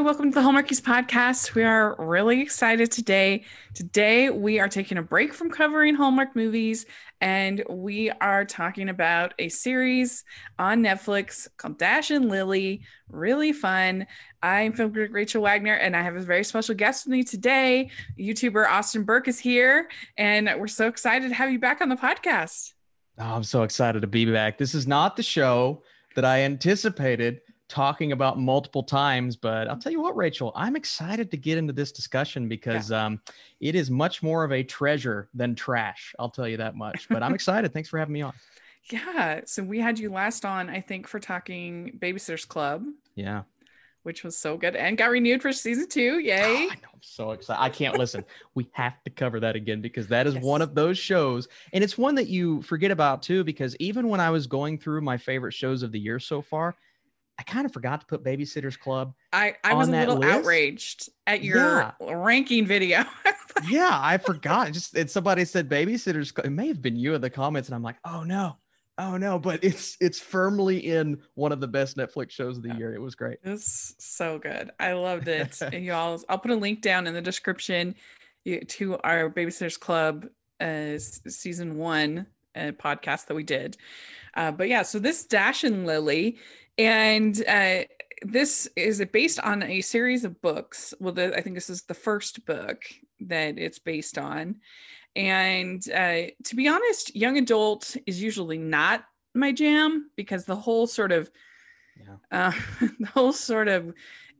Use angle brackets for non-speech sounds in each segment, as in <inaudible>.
Welcome to the Hallmarkies podcast. We are really excited today. Today, we are taking a break from covering Hallmark movies and we are talking about a series on Netflix called Dash and Lily. Really fun. I'm film critic Rachel Wagner, and I have a very special guest with me today. YouTuber Austin Burke is here, and we're so excited to have you back on the podcast. Oh, I'm so excited to be back. This is not the show that I anticipated talking about multiple times. But I'll tell you what, Rachel, I'm excited to get into this discussion because yeah. um, it is much more of a treasure than trash. I'll tell you that much. But I'm <laughs> excited. Thanks for having me on. Yeah. So we had you last on, I think, for talking Babysitters Club. Yeah. Which was so good and got renewed for season two. Yay. Oh, I know. I'm so excited. I can't listen. we have to cover that again because that is yes. one of those shows. And it's one that you forget about too, because even when I was going through my favorite shows of the year so far, I kind of forgot to put Babysitters Club. I, I was a little list. outraged at your yeah. ranking video. <laughs> yeah, I forgot. Just and somebody said Babysitters. Club. It may have been you in the comments, and I'm like, oh no, oh no. But it's it's firmly in one of the best Netflix shows of the yeah. year. It was great. It's so good. I loved it. <laughs> y'all, I'll put a link down in the description to our Babysitters Club uh, season one uh, podcast that we did. Uh, but yeah, so this Dash and Lily and uh, this is based on a series of books. Well, the, I think this is the first book that it's based on. And uh, to be honest, young adult is usually not my jam because the whole sort of yeah. <laughs> uh, the whole sort of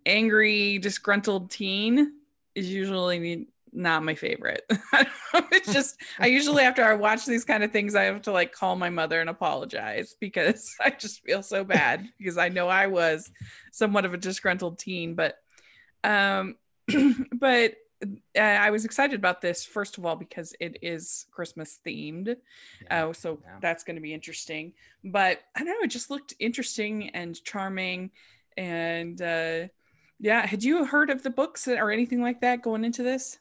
angry, disgruntled teen is usually not my favorite. <laughs> it's just I usually after I watch these kind of things, I have to like call my mother and apologize because <laughs> I just feel so bad because I know I was somewhat of a disgruntled teen, but um <clears throat> but uh, I was excited about this first of all because it is Christmas themed, yeah. uh, so yeah. that's going to be interesting. But I don't know, it just looked interesting and charming, and uh, yeah. Had you heard of the books or anything like that going into this?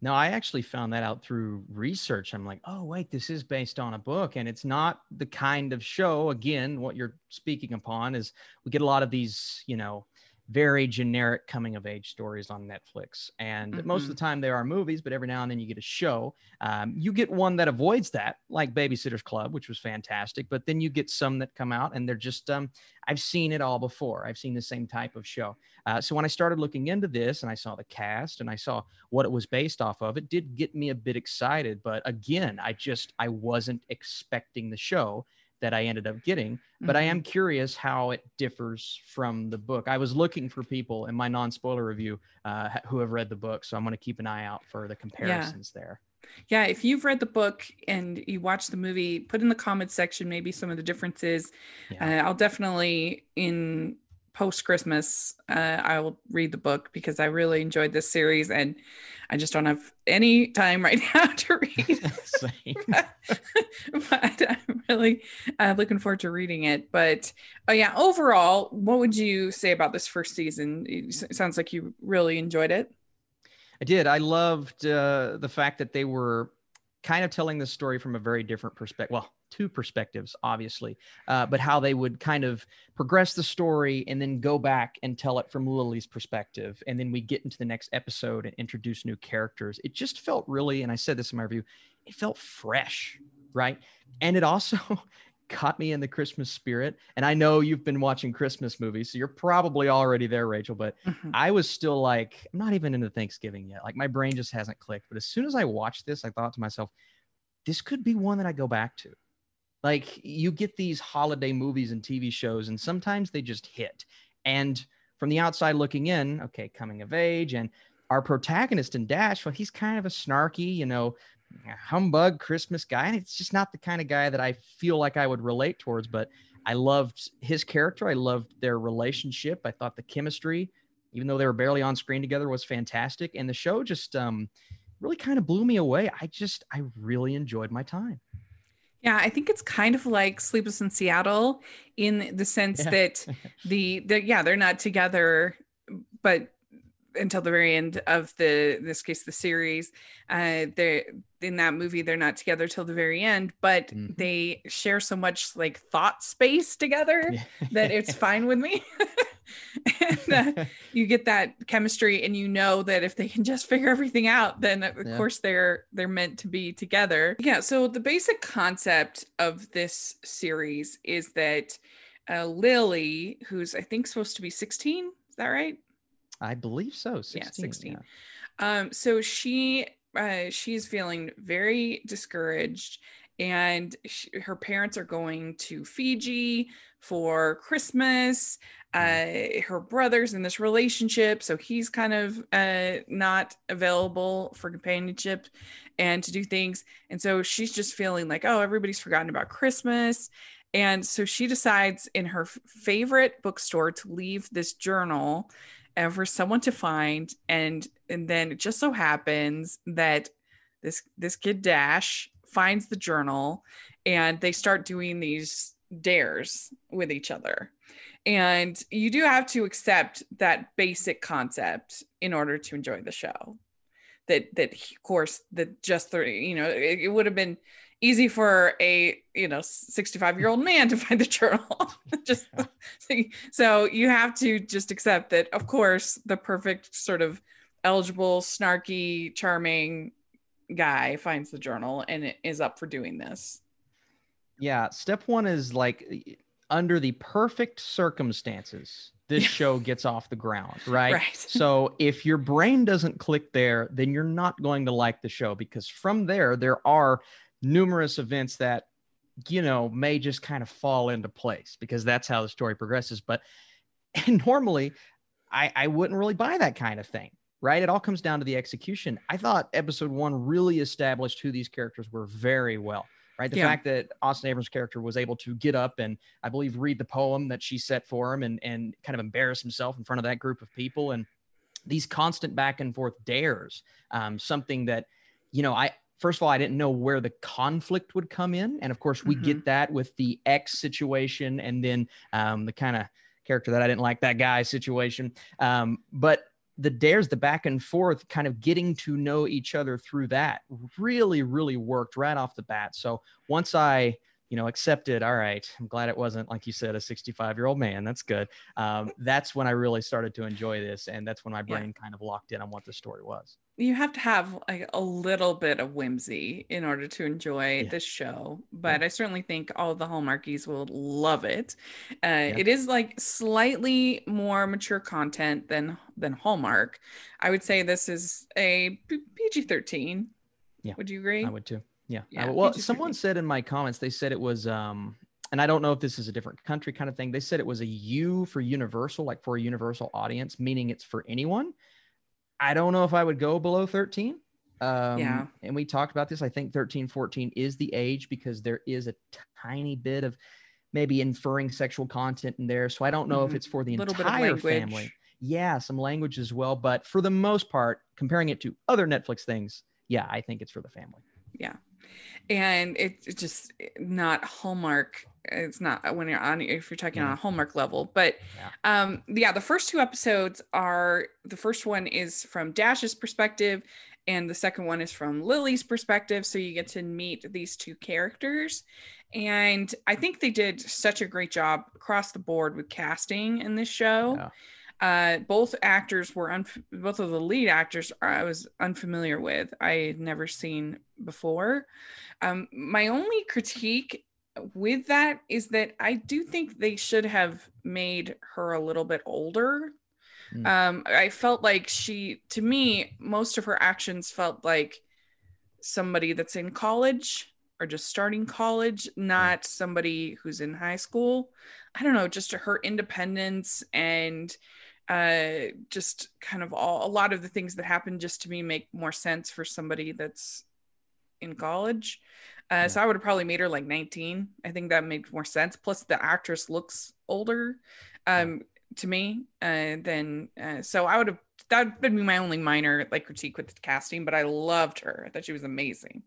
No, I actually found that out through research. I'm like, oh, wait, this is based on a book. And it's not the kind of show, again, what you're speaking upon is we get a lot of these, you know, very generic coming of age stories on Netflix. And mm-hmm. most of the mm-hmm. time there are movies, but every now and then you get a show. Um, you get one that avoids that, like Babysitter's Club, which was fantastic. But then you get some that come out and they're just, um, I've seen it all before. I've seen the same type of show. Uh, so when I started looking into this and I saw the cast and I saw what it was based off of, it did get me a bit excited. But again, I just, I wasn't expecting the show that I ended up getting. But mm-hmm. I am curious how it differs from the book. I was looking for people in my non spoiler review uh, who have read the book. So I'm going to keep an eye out for the comparisons yeah. there. Yeah, if you've read the book and you watch the movie, put in the comments section maybe some of the differences. Yeah. Uh, I'll definitely in post Christmas, uh, I will read the book because I really enjoyed this series and I just don't have any time right <laughs> now to read. <laughs> <laughs> but, but, I'm really uh, looking forward to reading it. But oh yeah, overall, what would you say about this first season? It sounds like you really enjoyed it. I did. I loved uh, the fact that they were kind of telling the story from a very different perspective. Well, two perspectives, obviously, uh, but how they would kind of progress the story and then go back and tell it from Lily's perspective. And then we get into the next episode and introduce new characters. It just felt really, and I said this in my review, it felt fresh, right? And it also <laughs> caught me in the Christmas spirit. And I know you've been watching Christmas movies, so you're probably already there, Rachel. But mm-hmm. I was still like, I'm not even into Thanksgiving yet. Like my brain just hasn't clicked. But as soon as I watched this, I thought to myself, this could be one that I go back to. Like you get these holiday movies and TV shows, and sometimes they just hit. And from the outside looking in, okay, coming of age, and our protagonist in Dash, well, he's kind of a snarky, you know, humbug Christmas guy. And it's just not the kind of guy that I feel like I would relate towards, but I loved his character. I loved their relationship. I thought the chemistry, even though they were barely on screen together, was fantastic. And the show just um, really kind of blew me away. I just, I really enjoyed my time. Yeah, I think it's kind of like Sleepless in Seattle in the sense yeah. that <laughs> the, the yeah, they're not together, but until the very end of the in this case the series uh they're in that movie they're not together till the very end but mm-hmm. they share so much like thought space together that it's <laughs> fine with me <laughs> <laughs> and uh, <laughs> you get that chemistry and you know that if they can just figure everything out then of Yeah. course they're they're meant to be together yeah so the basic concept of this series is that uh, lily who's i think supposed to be 16 is that right I believe so. 16. 16. um so she uh she's feeling very discouraged and sh her parents are going to fiji for christmas uh her brother's in this relationship so he's kind of uh not available for companionship and to do things and so she's just feeling like oh everybody's forgotten about christmas and so she decides in her favorite bookstore to leave this journal and for someone to find and and then it just so happens that this this kid dash finds the journal and they start doing these dares with each other. And you do have to accept that basic concept in order to enjoy the show. That that of course that just the you know it, it would have been easy for a you know 65 year old man to find the journal. <laughs> Just so, <laughs> so you have to just accept that of course the perfect sort of eligible snarky charming guy finds the journal and is up for doing this Yeah. Step one is like under the perfect circumstances, this show gets off the ground, right? right <laughs> So if your brain doesn't click there, then you're not going to like the show because from there, there are numerous events that, you know, may just kind of fall into place because that's how the story progresses. But <laughs> normally, I, I wouldn't really buy that kind of thing, right? It all comes down to the execution. I thought episode one really established who these characters were very well. Right. The Yeah. fact that Austin Abrams' character was able to get up and I believe read the poem that she set for him and, and kind of embarrass himself in front of that group of people and these constant back and forth dares, um, something that, you know, I, first of all, I didn't know where the conflict would come in. And of course, we get that with the X situation and then um, the kind of character that I didn't like, that guy situation. Um, but the dares, the back and forth, kind of getting to know each other through that really, really worked right off the bat. So once I, you know, accepted, all right, I'm glad it wasn't, like you said, a 65 year old man. That's good. Um, that's when I really started to enjoy this. And that's when my Yeah. brain kind of locked in on what the story was. You have to have like a little bit of whimsy in order to enjoy Yeah. this show but i certainly think all the hallmarkies will love it uh, Yeah. it is like slightly more mature content than than hallmark i would say this is a P- pg-13 Yeah, would you agree I would too. Yeah. Yeah, would- well, PG-13. someone said in my comments, they said it was, um, and I don't know if this is a different country kind of thing. They said it was a U for universal, like for a universal audience, meaning it's for anyone. I don't know if I would go below 13. Um, Yeah. And we talked about this. I think 13, 14 is the age because there is a tiny bit of maybe inferring sexual content in there. So I don't know if Mhm. it's for the little entire family. Yeah, some language as well. But for the most part, comparing it to other Netflix things, yeah, I think it's for the family. Yeah. And it's just not hallmark it's not when you're on if you're talking on a hallmark level but Yeah. um yeah the first two episodes are the first one is from dash's perspective and the second one is from lily's perspective so you get to meet these two characters and i think they did such a great job across the board with casting in this show Yeah. uh, both actors were unf- both of the lead actors I was unfamiliar with. I had never seen before. Um, my only critique with that is that I do think they should have made her a little bit older. Mm. Um, I felt like she, to me, most of her actions felt like somebody that's in college or just starting college, not somebody who's in high school. I don't know, just her independence and uh just kind of all a lot of the things that happen just to me make more sense for somebody that's in college uh so i would have probably made her like 19 i think that made more sense. Plus the actress looks older um to me uh than uh, so i would have that would be my only minor like critique with the casting but i loved her. I thought she was amazing.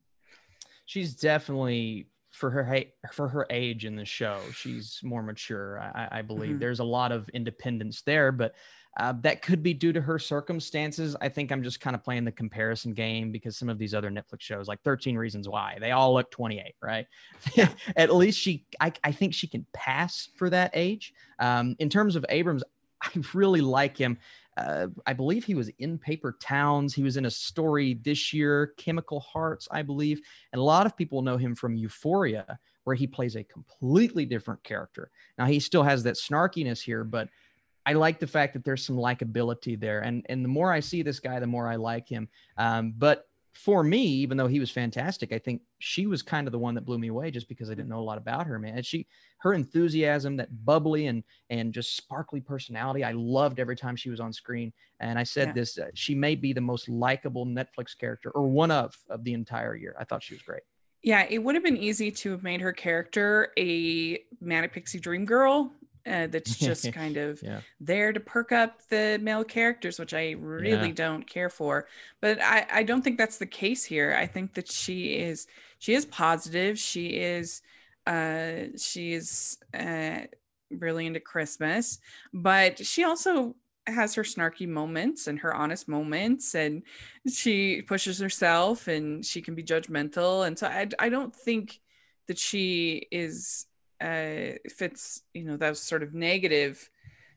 She's definitely for her for her age in the show she's more mature i, I believe. Mhm. there's a lot of independence there but uh, that could be due to her circumstances i think i'm just kind of playing the comparison game because some of these other netflix shows like 13 reasons why they all look 28 right <laughs> at least she I, I think she can pass for that age um, in terms of abrams <laughs> I really like him. Uh, I believe he was in Paper Towns. He was in a story this year, Chemical Hearts, I believe. And a lot of people know him from Euphoria, where he plays a completely different character. Now he still has that snarkiness here, but I like the fact that there's some likability there. And and the more I see this guy, the more I like him. Um, but for me, even though he was fantastic, I think she was kind of the one that blew me away just because I didn't know a lot about her, man. And she, her enthusiasm, that bubbly and and just sparkly personality, I loved every time she was on screen. And I said yeah. this, uh, she may be the most likable Netflix character or one of of the entire year. I thought she was great. Yeah, it would have been easy to have made her character a manic pixie dream girl uh, that's just <laughs> kind of yeah. there to perk up the male characters, which I really yeah. don't care for. But I, I don't think that's the case here. I think that she is she is positive. She is uh she is uh really into Christmas, but she also has her snarky moments and her honest moments and she pushes herself and she can be judgmental and so I, I don't think that she is uh, fits you know those sort of negative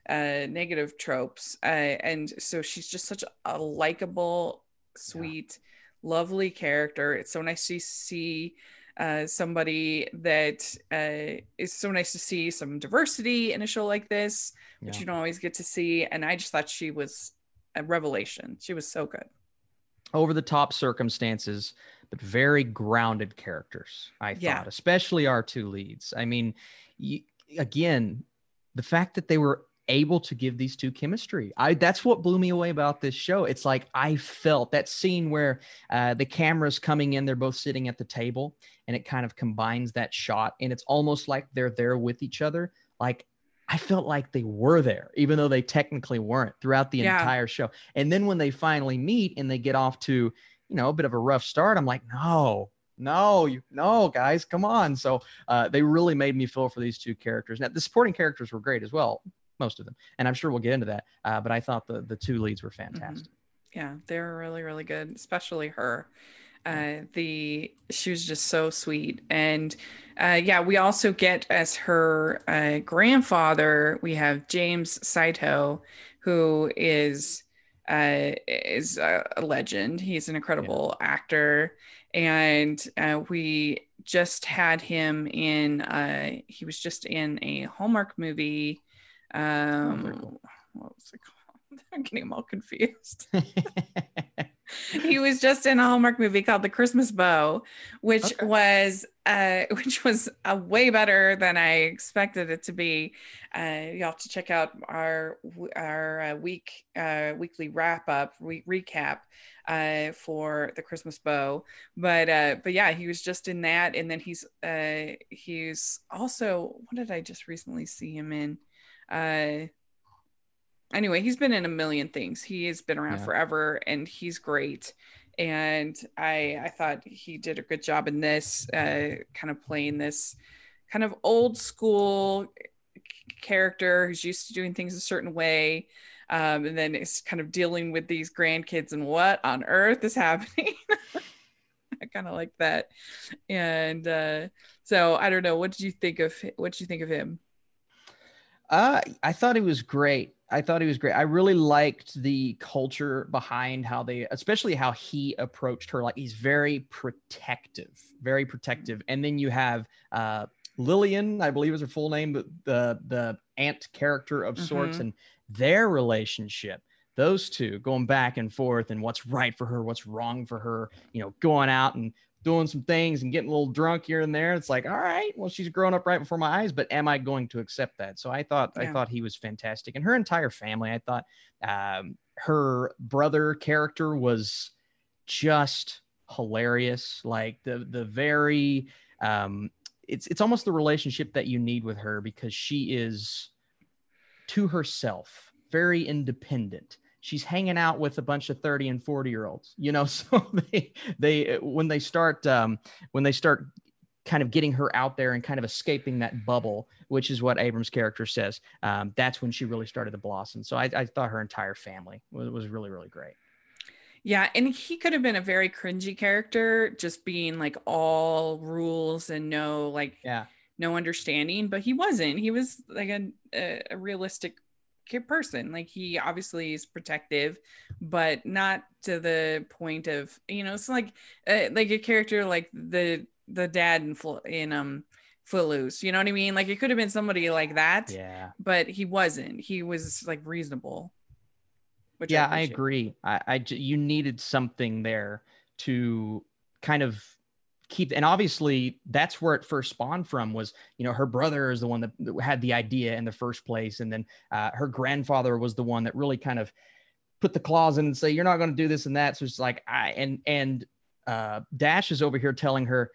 uh, negative tropes uh, and so she's just such a likable sweet yeah. lovely character. It's so nice to see uh, somebody that uh, is so nice to see some diversity in a show like this which you don't always get to see and i just thought she was a revelation. She was so good. Over the top circumstances but very grounded characters. I yeah. thought, especially our two leads. I mean, you, again, the fact that they were able to give these two chemistry. I that's what blew me away about this show. It's like I felt that scene where uh, the camera's coming in, they're both sitting at the table, and it kind of combines that shot, and it's almost like they're there with each other. Like I felt like they were there, even though they technically weren't throughout the yeah. entire show. And then when they finally meet and they get off to you know, a bit of a rough start, I'm like, no, no, you, no, guys, come on. So uh, they really made me feel for these two characters. Now, the supporting characters were great as well, most of them, and I'm sure we'll get into that. Uh, but I thought the the two leads were mm-hmm. fantastic. Mm-hmm. Yeah, they were really, really good, especially her. Uh, the she was just so sweet, and uh, yeah, we also get as her uh, grandfather. We have James Saito, who is uh, is a, a, legend. He's an incredible yeah. actor, and uh, we just had him in. Uh, he was just in a Hallmark movie. Um, what was it called? <laughs> I'm getting them all confused. <laughs> <laughs> he was just in a Hallmark movie called The Christmas Bow, which okay. was uh, <laughs> which was a way better than I expected it to be. Uh, you have to check out our our uh, week uh, weekly wrap up re- recap uh, for The Christmas Bow. But uh, but yeah, he was just in that, and then he's he's also what did I just recently see him in? Anyway, he's been in a million things. He has been around yeah. forever and he's great. And I I thought he did a good job in this, uh, kind of playing this kind of old school character who's used to doing things a certain way. Um, and then it's kind of dealing with these grandkids and what on earth is <laughs> happening. I kind of like that. And uh, so I don't know. What did you think of what did you think of him? Uh, I thought he was great. I thought he was great. I really liked the culture behind how they, especially how he approached her. Like he's very protective, very protective. And then you have uh, Lillian, I believe is her full name, but the the aunt character of mm-hmm. sorts, and their relationship. Those two going back and forth, and what's right for her, what's wrong for her. You know, going out and doing some things and getting a little drunk here and there. It's like, all right, well, she's grown up right before my eyes, but am I going to accept that? So I thought, yeah. I thought he was fantastic, and her entire family. I thought um, her brother character was just hilarious. Like the the very, um, it's it's almost the relationship that you need with her because she is to herself very independent she's hanging out with a bunch of 30 and 40 year olds you know <laughs> so they they when they start um, when they start kind of getting her out there and kind of escaping that bubble which is what abrams character says um, that's when she really started to blossom. So i, I thought her entire family was, was really really great. Yeah, and he could have been a very cringy character, just being like all rules and no like yeah. no understanding, but he wasn't. He was like a, a, a realistic person. Like he obviously is protective, but not to the point of you know it's like uh, like a character like the the dad in in um Footloose. You know what I mean? Like it could have been somebody like that. Yeah. But he wasn't. He was like reasonable. Which yeah, I, I agree. I, I you needed something there to kind of keep and obviously that's where it first spawned from was you know her brother is the one that had the idea in the first place. And then uh, her grandfather was the one that really kind of put the clause in and say you're not going to do this and that. So it's like i and and uh, dash is over here telling her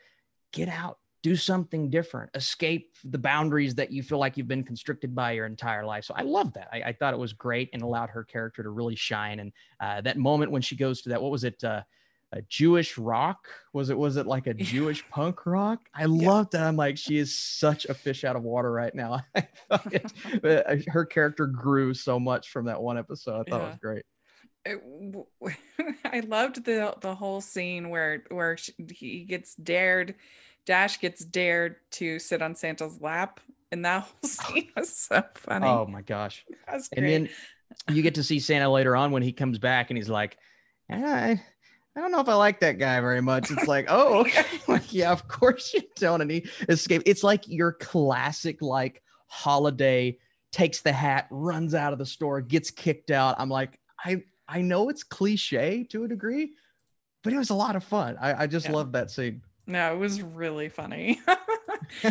get out do something different. Escape the boundaries that you feel like you've been constricted by your entire life. So i love that. I, I thought it was great and allowed her character to really shine. And uh, that moment when she goes to that what was it uh, a Jewish rock. Was it was it like a Jewish punk rock? I yeah. love that. I'm like, she is such a fish out of water right now. <laughs> it, <laughs> uh, her character grew so much from that one episode. I thought yeah. it was great. It, <laughs> I loved the the whole scene where where she, he gets dared, Dash gets dared to sit on Santa's lap, and that whole scene was so funny. Oh my gosh! And then you get to see Santa later on when he comes back, and he's like, I I don't know if I like that guy very much. It's like, oh, <laughs> okay. <laughs> like, yeah, of course you don't. And he escape. It's like your classic, like holiday takes the hat, runs out of the store, gets kicked out. I'm like, I I know it's cliche to a degree, but it was a lot of fun. I, I just yeah. love that scene. No, it was really funny. <laughs>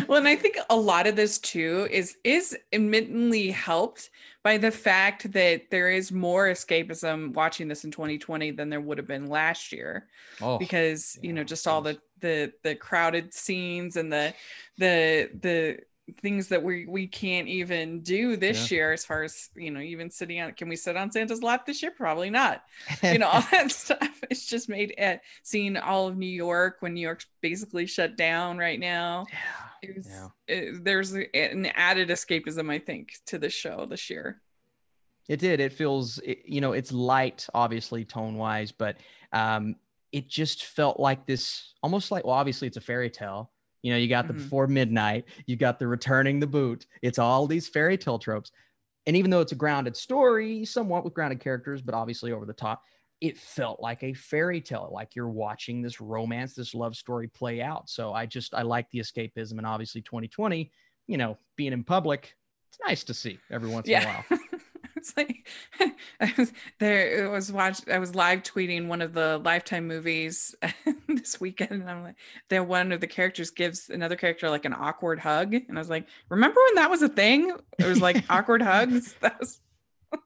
well, and I think a lot of this too is is admittedly helped by the fact that there is more escapism watching this in 2020 than there would have been last year. Oh, because yeah, you know, just all the the the crowded scenes and the the the things that we we can't even do this yeah. year as far as you know even sitting on can we sit on santa's lap this year? Probably not. You know all that <laughs> stuff it's just made at seeing all of new york when new york's basically shut down right now. Yeah, was, yeah. It, there's an added escapism i think to the show this year. It did. It feels it, you know it's light obviously tone wise but um it just felt like this almost like well obviously it's a fairy tale you know, you got the mm-hmm. before midnight, you got the returning the boot. It's all these fairy tale tropes. And even though it's a grounded story, somewhat with grounded characters, but obviously over the top, it felt like a fairy tale, like you're watching this romance, this love story play out. So I just I like the escapism, and obviously 2020, you know, being in public, it's nice to see every once yeah. in a while. <laughs> it's like <laughs> I was there. It was watched. I was live tweeting one of the Lifetime movies <laughs> this weekend, and I'm like, there one of the characters gives another character like an awkward hug, and I was like, remember when that was a thing? It was like <laughs> awkward hugs. That was.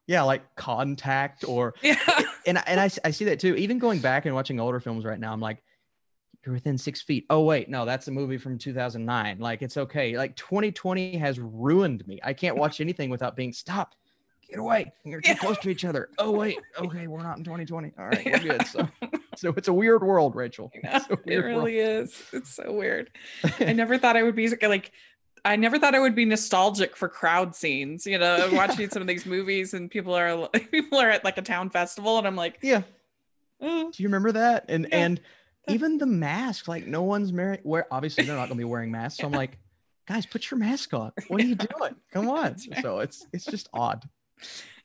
yeah, like contact or yeah, and and I I see that too. Even going back and watching older films right now, I'm like, you're within six feet. Oh wait, no, that's a movie from 2009. Like it's okay. Like 2020 has ruined me. I can't watch anything without being stopped get away. You're too yeah. close to each other. Oh, <laughs> wait. Okay. We're not in 2020. All right. We're good. So, <laughs> so it's a weird world, Rachel. it really world. is. It's so weird. I <laughs> never thought I would be like, I never thought I would be nostalgic for crowd scenes, you know, watching some of these movies and people are people are at like a town festival and I'm like, yeah. Uh, Do you remember that? And yeah. and even the mask, like no one's married. Where obviously they're not gonna be wearing masks. So I'm like, guys, put your mask on. What are you doing? Come on. So it's it's just odd.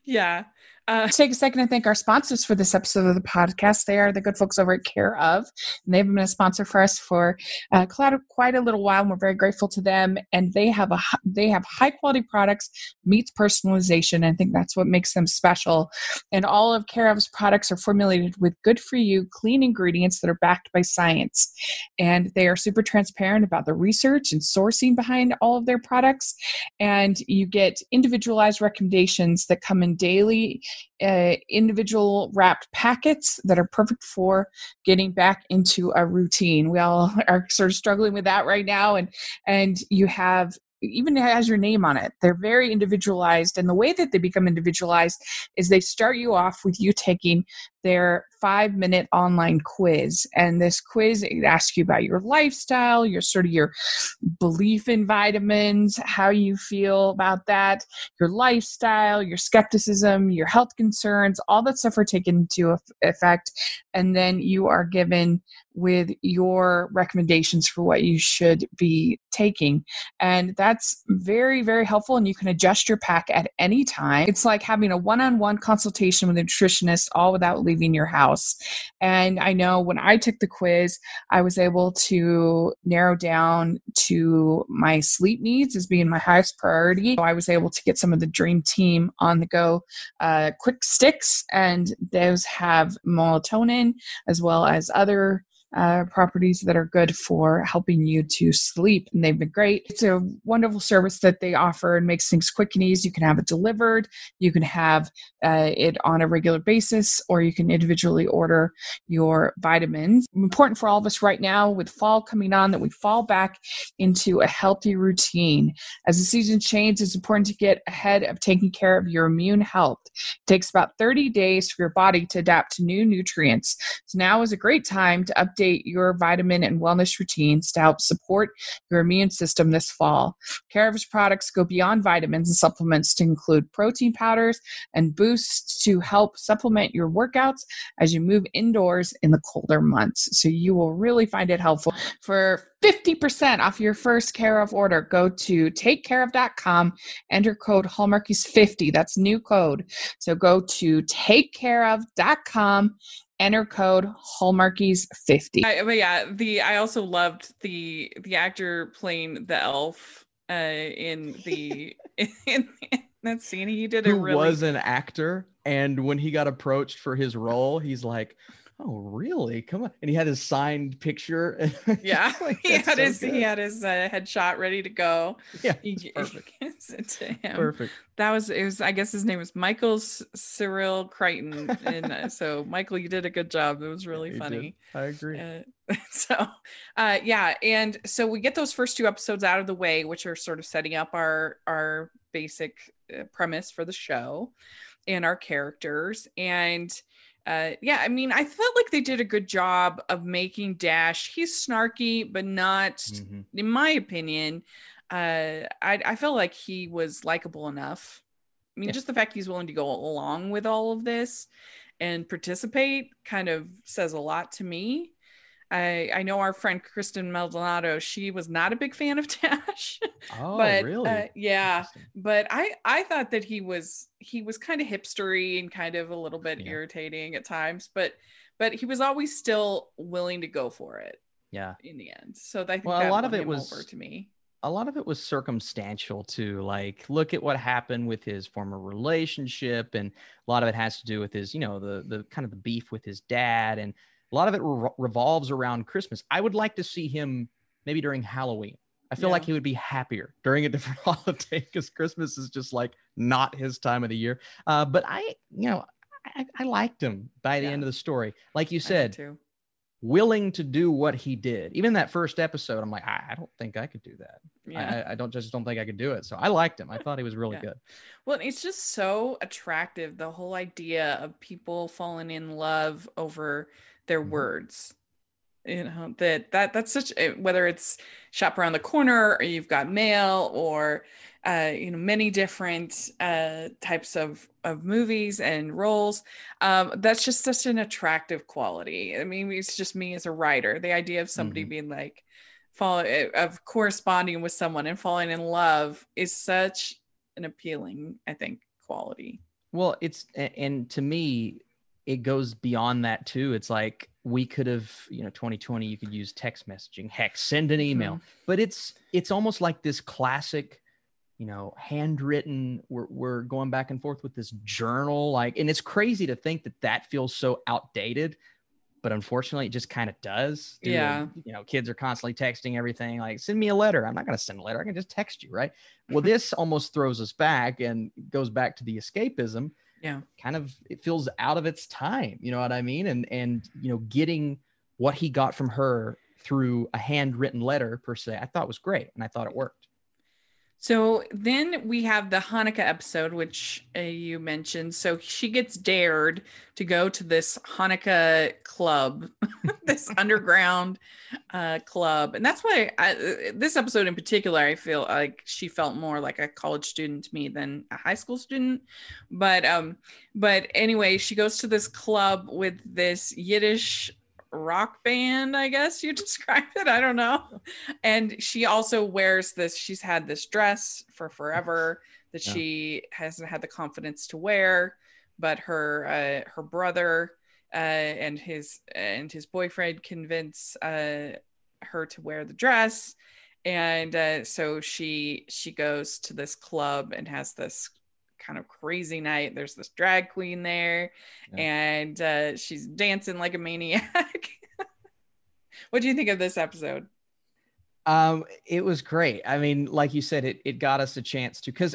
Yeah. Uh, take a second and thank our sponsors for this episode of the podcast. They are the good folks over at Care of, and they've been a sponsor for us for uh, quite a little while, and we're very grateful to them. And they have a they have high quality products, meets personalization. I think that's what makes them special. And all of Care of's products are formulated with good for you, clean ingredients that are backed by science, and they are super transparent about the research and sourcing behind all of their products. And you get individualized recommendations that come in daily uh, individual wrapped packets that are perfect for getting back into a routine. We all <laughs> are sort of struggling with that right now, and and you have even has your name on it. They're very individualized. And the way that they become individualized is they start you off with you taking their five minute online quiz. And this quiz asks you about your lifestyle, your sort of your belief in vitamins, how you feel about that, your lifestyle, your skepticism, your health concerns, all that stuff are taken into effect. And then you are given with your recommendations for what you should be taking. And that's very, very helpful. And you can adjust your pack at any time. It's like having a one on one consultation with a nutritionist, all without leaving your house. And I know when I took the quiz, I was able to narrow down to my sleep needs as being my highest priority. So I was able to get some of the Dream Team on the go uh, quick sticks, and those have melatonin as well as other uh, properties that are good for helping you to sleep. And they've been great. It's a wonderful service that they offer and makes things quick and easy. You can have it delivered, you can have uh, it on a regular basis, or you can individually order your vitamins. Important for all of us right now with fall coming on that we fall back into a healthy routine. As the season changes, it's important to get ahead of taking care of your immune health. It takes about 30 days for your body to adapt to new nutrients. So now is a great time to update update your vitamin and wellness routines to help support your immune system this fall. Caregiver's products go beyond vitamins and supplements to include protein powders and boosts to help supplement your workouts as you move indoors in the colder months. So you will really find it helpful. For 50% off your first care of order, go to takecareof.com, enter code Hallmarkies50. That's new code. So go to takecareof.com enter code hallmarkies50 I, but yeah the i also loved the the actor playing the elf uh in the <laughs> in, in that scene. He did it really was an actor and when he got approached for his role he's like oh really? Come on. And he had his signed picture <laughs> yeah. <laughs> like, he, had so his, he had his uh, headshot ready to go. Yeah he, perfect he <laughs> gives it to him. Perfect. That was it was i guess his name was michael cyril creighton and uh, so michael you did a good job. It was really yeah, funny. Did. i agree. Uh, so uh yeah and so we get those first two episodes out of the way which are sort of setting up our our basic uh, premise for the show and our characters and uh, yeah, I mean, I felt like they did a good job of making Dash. He's snarky, but not, mm-hmm. in my opinion. Uh, I I felt like he was likable enough. I mean, yeah. just the fact he's willing to go along with all of this and participate kind of says a lot to me. I I know our friend Kristen Maldonado. She was not a big fan of <laughs> Dash. Oh, but, really? Uh, yeah, but I I thought that he was he was kind of hipstery and kind of a little bit yeah. irritating at times, but but he was always still willing to go for it. Yeah. In the end, so I think well, a lot of it was over to me. A lot of it was circumstantial too. Like, look at what happened with his former relationship, and a lot of it has to do with his, you know, the the kind of the beef with his dad and a lot of it re- revolves around Christmas. I would like to see him maybe during Halloween. I feel yeah. like he would be happier during a <laughs> different holiday because Christmas is just like not his time of the year. Uh, but I, you know, I, I liked him by the yeah. end of the story. Like you said, willing to do what he did. Even that first episode, I'm like, I, I don't think I could do that. Yeah. I, I, don't just don't think I could do it. So I liked him. I thought he was really yeah. good. Well, it's just so attractive. The whole idea of people falling in love over their mm-hmm. words you know that that that's such whether it's shop around the corner or you've got mail or uh, you know many different uh, types of of movies and roles um, that's just such an attractive quality i mean it's just me as a writer the idea of somebody mm-hmm. being like fall eh, of corresponding with someone and falling in love is such an appealing i think quality well it's and to me it goes beyond that too. It's like we could have, you know, 2020, you could use text messaging, heck, send an email, mm-hmm. but it's it's almost like this classic, you know, handwritten. We're we're going back and forth with this journal, like, and it's crazy to think that that feels so outdated, but unfortunately, it just kind of does. Dude. Yeah, you know, kids are constantly texting everything, like, send me a letter. I'm not going to send a letter. I can just text you, right? Well, this almost throws us back and goes back to the escapism yeah. kind of it feels out of its time you know what i mean? And and you know getting what he got from her through a handwritten letter per se i thought was great and i thought it worked So then we have the Hanukkah episode, which uh, you mentioned. So she gets dared to go to this Hanukkah club, <laughs> this <laughs> underground uh, club, and that's why I, uh, this episode in particular, I feel like she felt more like a college student to me than a high school student. But um, but anyway, she goes to this club with this Yiddish rock band, I guess you <laughs> describe it. I don't know. And she also wears this, she's had this dress for forever that yeah. she hasn't had the confidence to wear, but her uh, her brother uh, and his and his boyfriend convince uh, her to wear the dress. And uh, so she she goes to this club and has this kind of crazy night. There's this drag queen there, yeah. and uh, she's dancing like a maniac. <laughs> what do you think of this episode? Um, it was great. I mean, like you said, it it got us a chance to because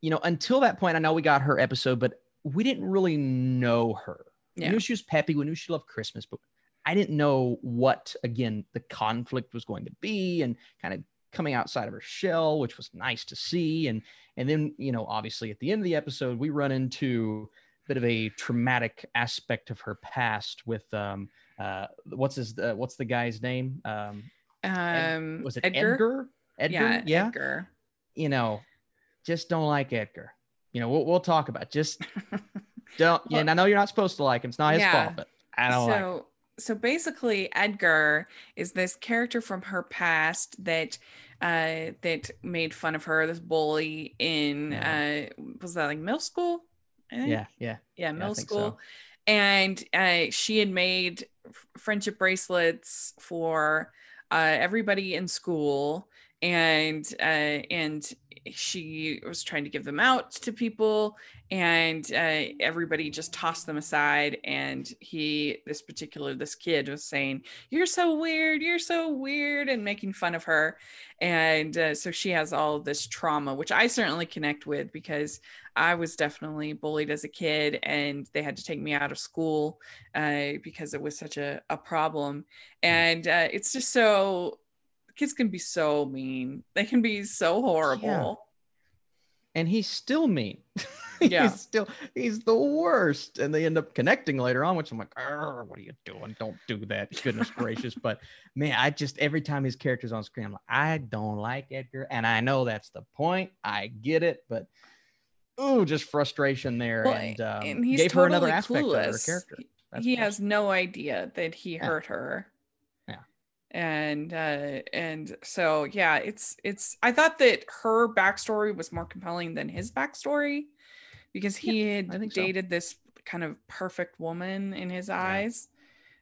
you know until that point, I know we got her episode, but we didn't really know her. Yeah. We knew she was peppy. We knew she loved Christmas, but I didn't know what again the conflict was going to be, and kind of coming outside of her shell, which was nice to see. And and then you know, obviously at the end of the episode, we run into a bit of a traumatic aspect of her past with um uh what's his uh, what's the guy's name um um Ed, was it Edgar Edgar, Edgar? Yeah, yeah Edgar you know just don't like Edgar you know we'll, we'll talk about it. just <laughs> don't yeah and I know you're not supposed to like him it's not his yeah. fault but I don't so, like so basically edgar is this character from her past that uh that made fun of her this bully in yeah. uh was that like middle school yeah yeah yeah middle yeah, school so. and uh she had made friendship bracelets for uh everybody in school and uh and she was trying to give them out to people and uh, everybody just tossed them aside and he this particular this kid was saying you're so weird you're so weird and making fun of her and uh, so she has all this trauma which i certainly connect with because i was definitely bullied as a kid and they had to take me out of school uh, because it was such a, a problem and uh, it's just so kids can be so mean. They can be so horrible. Yeah. And he's still mean. <laughs> Yeah. he's still he's the worst. And they end up connecting later on, which I'm like, what are you doing? Don't do that. Goodness gracious. But man, I just every time his character's on screen, I'm like, I don't like Edgar. And I know that's the point. I get it, but ooh, just frustration there. Well, and, um, and gave totally her another aspect clueless. of her character. That's he has no idea that he yeah. hurt her and uh and so yeah it's it's i thought that her backstory was more compelling than his backstory because he yeah, had dated so. this kind of perfect woman in his eyes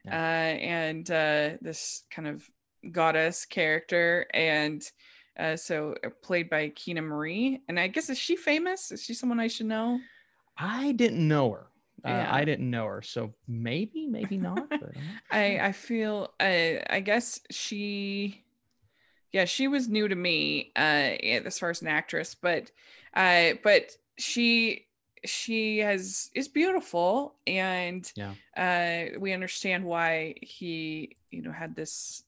yeah. uh and uh this kind of goddess character and uh so uh, played by Keana Marie and I guess is she famous is she someone I should know I didn't know her uh, yeah. I didn't know her, so maybe, maybe not. <laughs> I I feel I I guess she, yeah, she was new to me uh, as far as an actress, but uh, but she she has is beautiful, and yeah, uh, we understand why he you know had this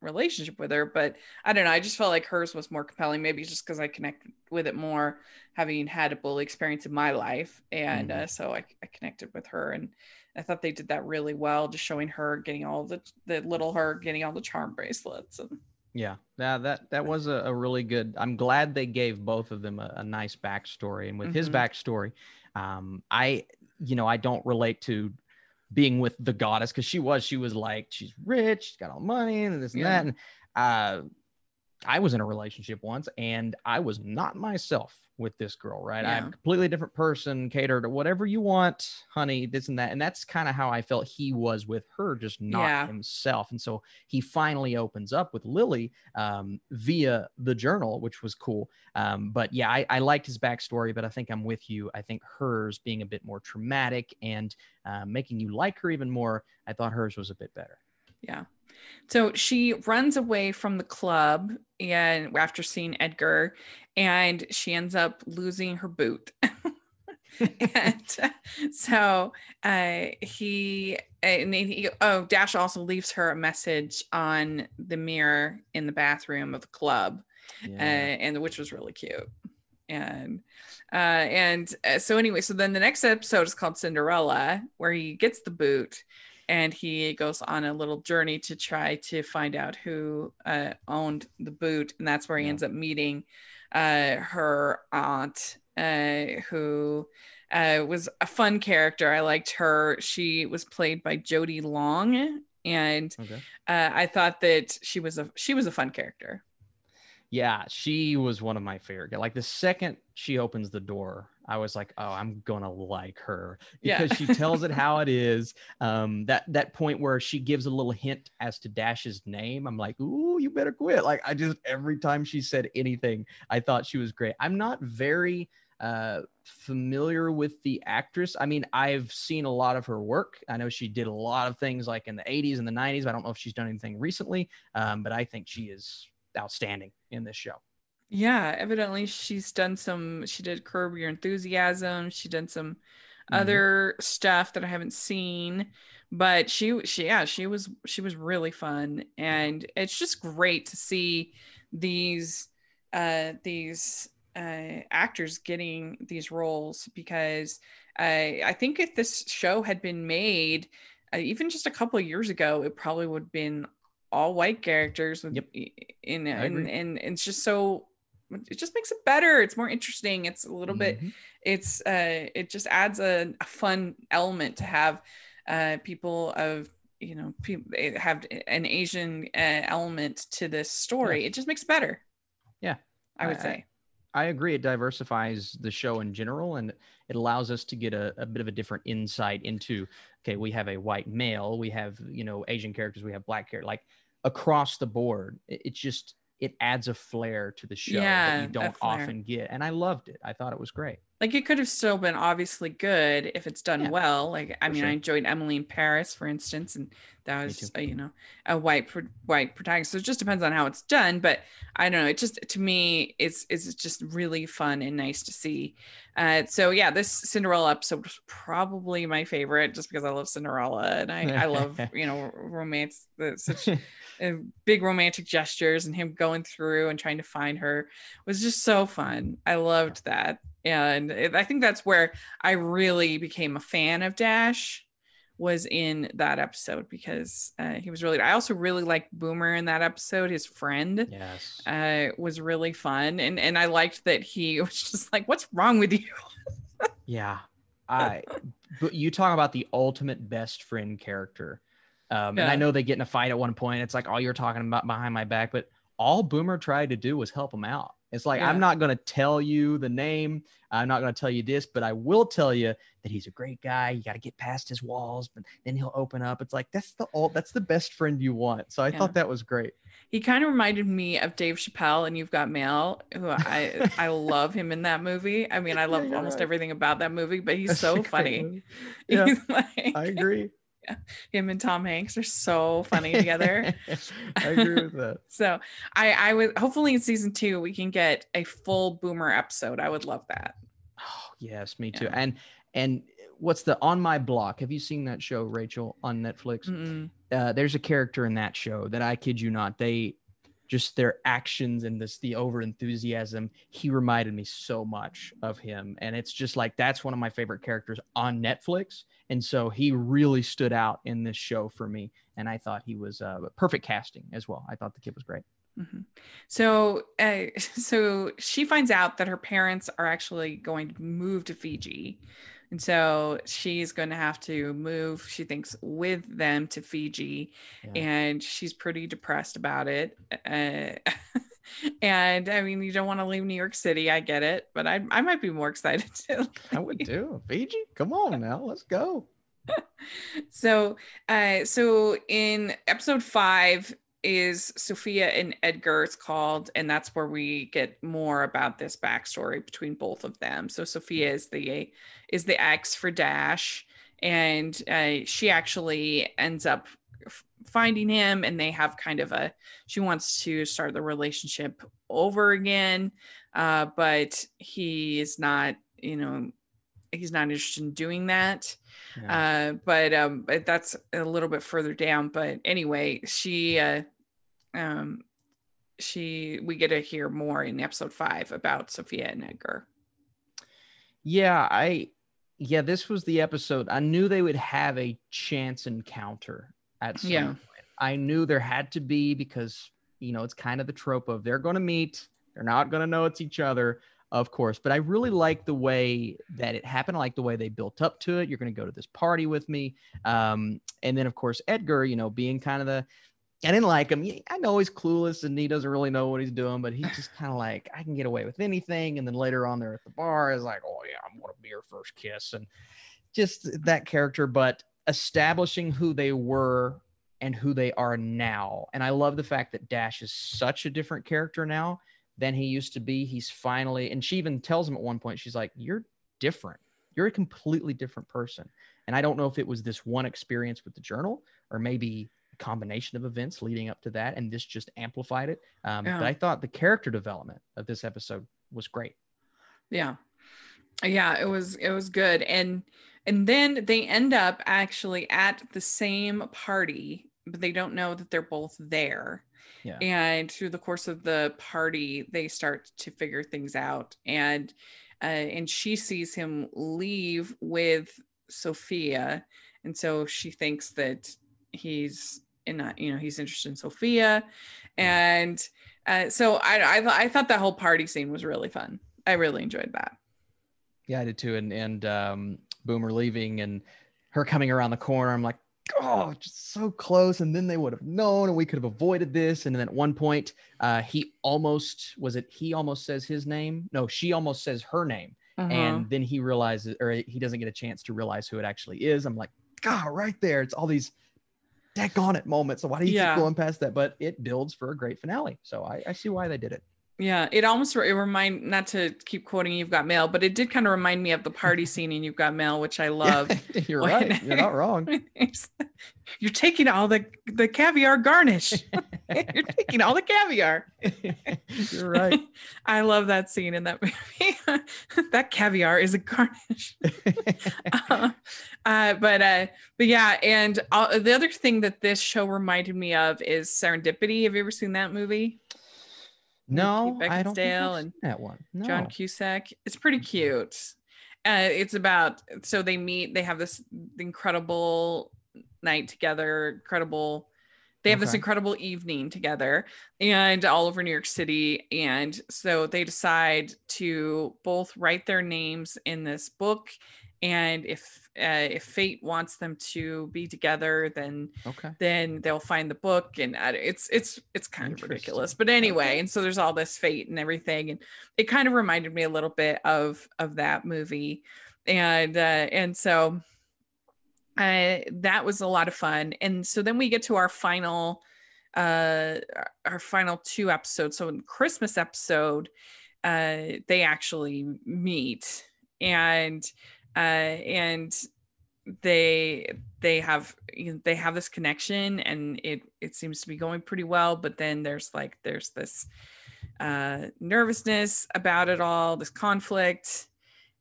relationship with her but i don't know i just felt like hers was more compelling maybe just because i connected with it more having had a bully experience in my life and mm-hmm. uh, so I, I connected with her and i thought they did that really well just showing her getting all the the little her getting all the charm bracelets and yeah yeah that that was a, a really good i'm glad they gave both of them a, a nice backstory and with mm-hmm. his backstory um i you know i don't relate to being with the goddess because she was she was like she's rich she's got all money and this and that and uh I was in a relationship once and I was not myself with this girl, right? Yeah. I'm a completely different person, cater to whatever you want, honey, this and that. And that's kind of how I felt he was with her, just not yeah. himself. And so he finally opens up with Lily um, via the journal, which was cool. Um, but yeah, I, I, liked his backstory, but I think I'm with you. I think hers being a bit more traumatic and uh, making you like her even more, I thought hers was a bit better. Yeah. So she runs away from the club and after seeing Edgar and she ends up losing her boot. <laughs> and so uh, he and he oh Dash also leaves her a message on the mirror in the bathroom of the club. yeah. uh, and the which was really cute and uh, and uh, so anyway so then the next episode is called cinderella where he gets the boot and he goes on a little journey to try to find out who uh, owned the boot and that's where he yeah. ends up meeting uh, her aunt uh, who uh, was a fun character i liked her she was played by jodi long and okay. i thought that she was a she was a fun character yeah, she was one of my favorite. Like the second she opens the door, I was like, "Oh, I'm gonna like her," because yeah. she tells it how it <laughs> is. Um, that that point where she gives a little hint as to Dash's name, I'm like, "Ooh, you better quit!" Like I just every time she said anything, I thought she was great. I'm not very uh, familiar with the actress. I mean, I've seen a lot of her work. I know she did a lot of things like in the 80s and the 90s. I don't know if she's done anything recently, um, but I think she is outstanding in this show. Yeah, evidently she's done some. She did Curb Your Enthusiasm. She did some mm-hmm. other stuff that I haven't seen, but she, she, yeah, she was she was really fun, and it's just great to see these uh these uh actors getting these roles because I I think if this show had been made uh, even just a couple of years ago, it probably would have been all white characters with, yep. in and, and it's just so it just makes it better it's more interesting it's a little mm-hmm. bit it's uh it just adds a, a fun element to have uh people of you know people eh, have an asian uh, element to this story yeah. it just makes it better yeah i would I, say I agree. It diversifies the show in general, and it allows us to get a, a, bit of a different insight into. Okay, we have a white male, we have you know Asian characters, we have black characters. Like across the board. It, it's just it adds a flair to the show yeah, that you don't often get. And I loved it. I thought it was great. Like it could have still been obviously good if it's done yeah, well. Like I mean, sure. I enjoyed Emily in Paris, for instance, and that was a, you know a white white protagonist. So it just depends on how it's done. But I don't know. It just to me, it's it's just really fun and nice to see. Uh, so yeah, this Cinderella episode was probably my favorite, just because I love Cinderella and I I love <laughs> you know romance such <laughs> uh, big romantic gestures and him going through and trying to find her was just so fun. I loved that and I think that's where I really became a fan of Dash was in that episode because uh, he was really I also really liked Boomer in that episode his friend yes. uh, was really fun. And and I liked that he <laughs> was just like what's wrong with you? <laughs> Yeah. I but you talk about the ultimate best friend character. Um, yeah. and I know they get in a fight at one point. It's like all you're talking about behind my back but all Boomer tried to do was help him out it's like, yeah. I'm not going to tell you the name. I'm not going to tell you this, but I will tell you that he's a great guy. You got to get past his walls, but then he'll open up. It's like, that's the all, that's the best friend you want. So I yeah. thought that was great. He kind of reminded me of Dave Chappelle and You've Got Mail, who I, I love him in that movie. I mean, I <laughs> love yeah, almost right. everything about that movie, but he's <laughs> that's so funny. <laughs> Yeah, like, I agree yeah. Him and Tom Hanks are so funny together. <laughs> I agree with that. <laughs> so I I would hopefully in season two we can get a full boomer episode. I would love that. Oh yes, me too. Yeah. And and what's the on my block? Have you seen that show, Rachel, on Netflix? Uh, there's a character in that show that I kid you not, they just their actions and this the over enthusiasm he reminded me so much of him and it's just like that's one of my favorite characters on netflix and so he really stood out in this show for me and i thought he was uh, perfect casting as well i thought the kid was great mm-hmm. so uh, <laughs> so she finds out that her parents are actually going to move to fiji and so she's going to have to move, she thinks, with them to Fiji. Yeah. And she's pretty depressed about it. Uh, <laughs> and I mean, you don't want to leave New York City. I get it. But I, I might be more excited <laughs> to. I would do Fiji? Come on now. Let's go. <laughs> so, uh, so in episode five, is Sophia and Edgar. It's called, and that's where we get more about this backstory between both of them. So Sophia is the is the ex for Dash, and uh, she actually ends up finding him, and they have kind of a. She wants to start the relationship over again, uh, but he is not. You know, he's not interested in doing that. Yeah. Uh, but um, but that's a little bit further down. But anyway, she uh, um, she we get to hear more in episode five about Sophia and Edgar. Yeah, I yeah, this was the episode. I knew they would have a chance encounter at some Yeah. point. I knew there had to be because you know it's kind of the trope of they're going to meet, they're not going to know it's each other, of course. But I really like the way that it happened. I like the way they built up to it. You're going to go to this party with me, um, and then of course Edgar, you know, being kind of the I didn't like him. I know he's clueless and he doesn't really know what he's doing, but he's <laughs> just kind of like, I can get away with anything. And then later on, there at the bar is like, oh yeah, I'm gonna be your first kiss, and just that character. But establishing who they were and who they are now, and I love the fact that Dash is such a different character now than he used to be. He's finally, and she even tells him at one point, she's like, "You're different. You're a completely different person." And I don't know if it was this one experience with the journal or maybe a combination of events leading up to that, and this just amplified it. Um, Yeah. But I thought the character development of this episode was great. Yeah. Yeah, it was it was good. And and then they end up actually at the same party, but they don't know that they're both there. Yeah. And through the course of the party, they start to figure things out. And uh, and she sees him leave with Sophia, and so she thinks that he's in a, you know he's interested in Sophia, and uh, so I, I I thought that whole party scene was really fun. I really enjoyed that. Yeah, I did too. And and um, Boomer leaving and her coming around the corner. I'm like, oh, just so close. And then they would have known, and we could have avoided this. And then at one point, uh, he almost was it. He almost says his name. No, she almost says her name. Uh-huh. And then he realizes, or he doesn't get a chance to realize who it actually is. I'm like, God, right there. It's all these deck on it moments. So why do you Yeah. keep going past that? But it builds for a great finale. So I, I see why they did it. Yeah, it almost it remind not to keep quoting You've Got Mail, but it did kind of remind me of the party <laughs> scene in You've Got Mail, which I <laughs> love. <laughs> You're When- right. You're not wrong. You're taking all the the caviar garnish. You're taking all the caviar. You're right. I love that scene in that movie. that caviar is a garnish. uh, uh, but uh, but yeah, and uh, the other thing that this show reminded me of is Serendipity. Have you ever seen that movie? No, Keith I don't think I've and seen that one. No. John Cusack. It's pretty cute. Uh, it's about so they meet. They have this incredible night together. Incredible. They have this incredible evening together, and all over New York City. And so they decide to both write their names in this book. And if uh, if fate wants them to be together, then Okay. then they'll find the book and uh, it's it's it's kind of ridiculous but anyway and so there's all this fate and everything and it kind of reminded me a little bit of of that movie and uh and so uh that was a lot of fun and so then we get to our final uh our- our final two episodes so in christmas episode uh they actually meet and uh and they they have you know, they have this connection and it it seems to be going pretty well but then there's like there's this uh nervousness about it all this conflict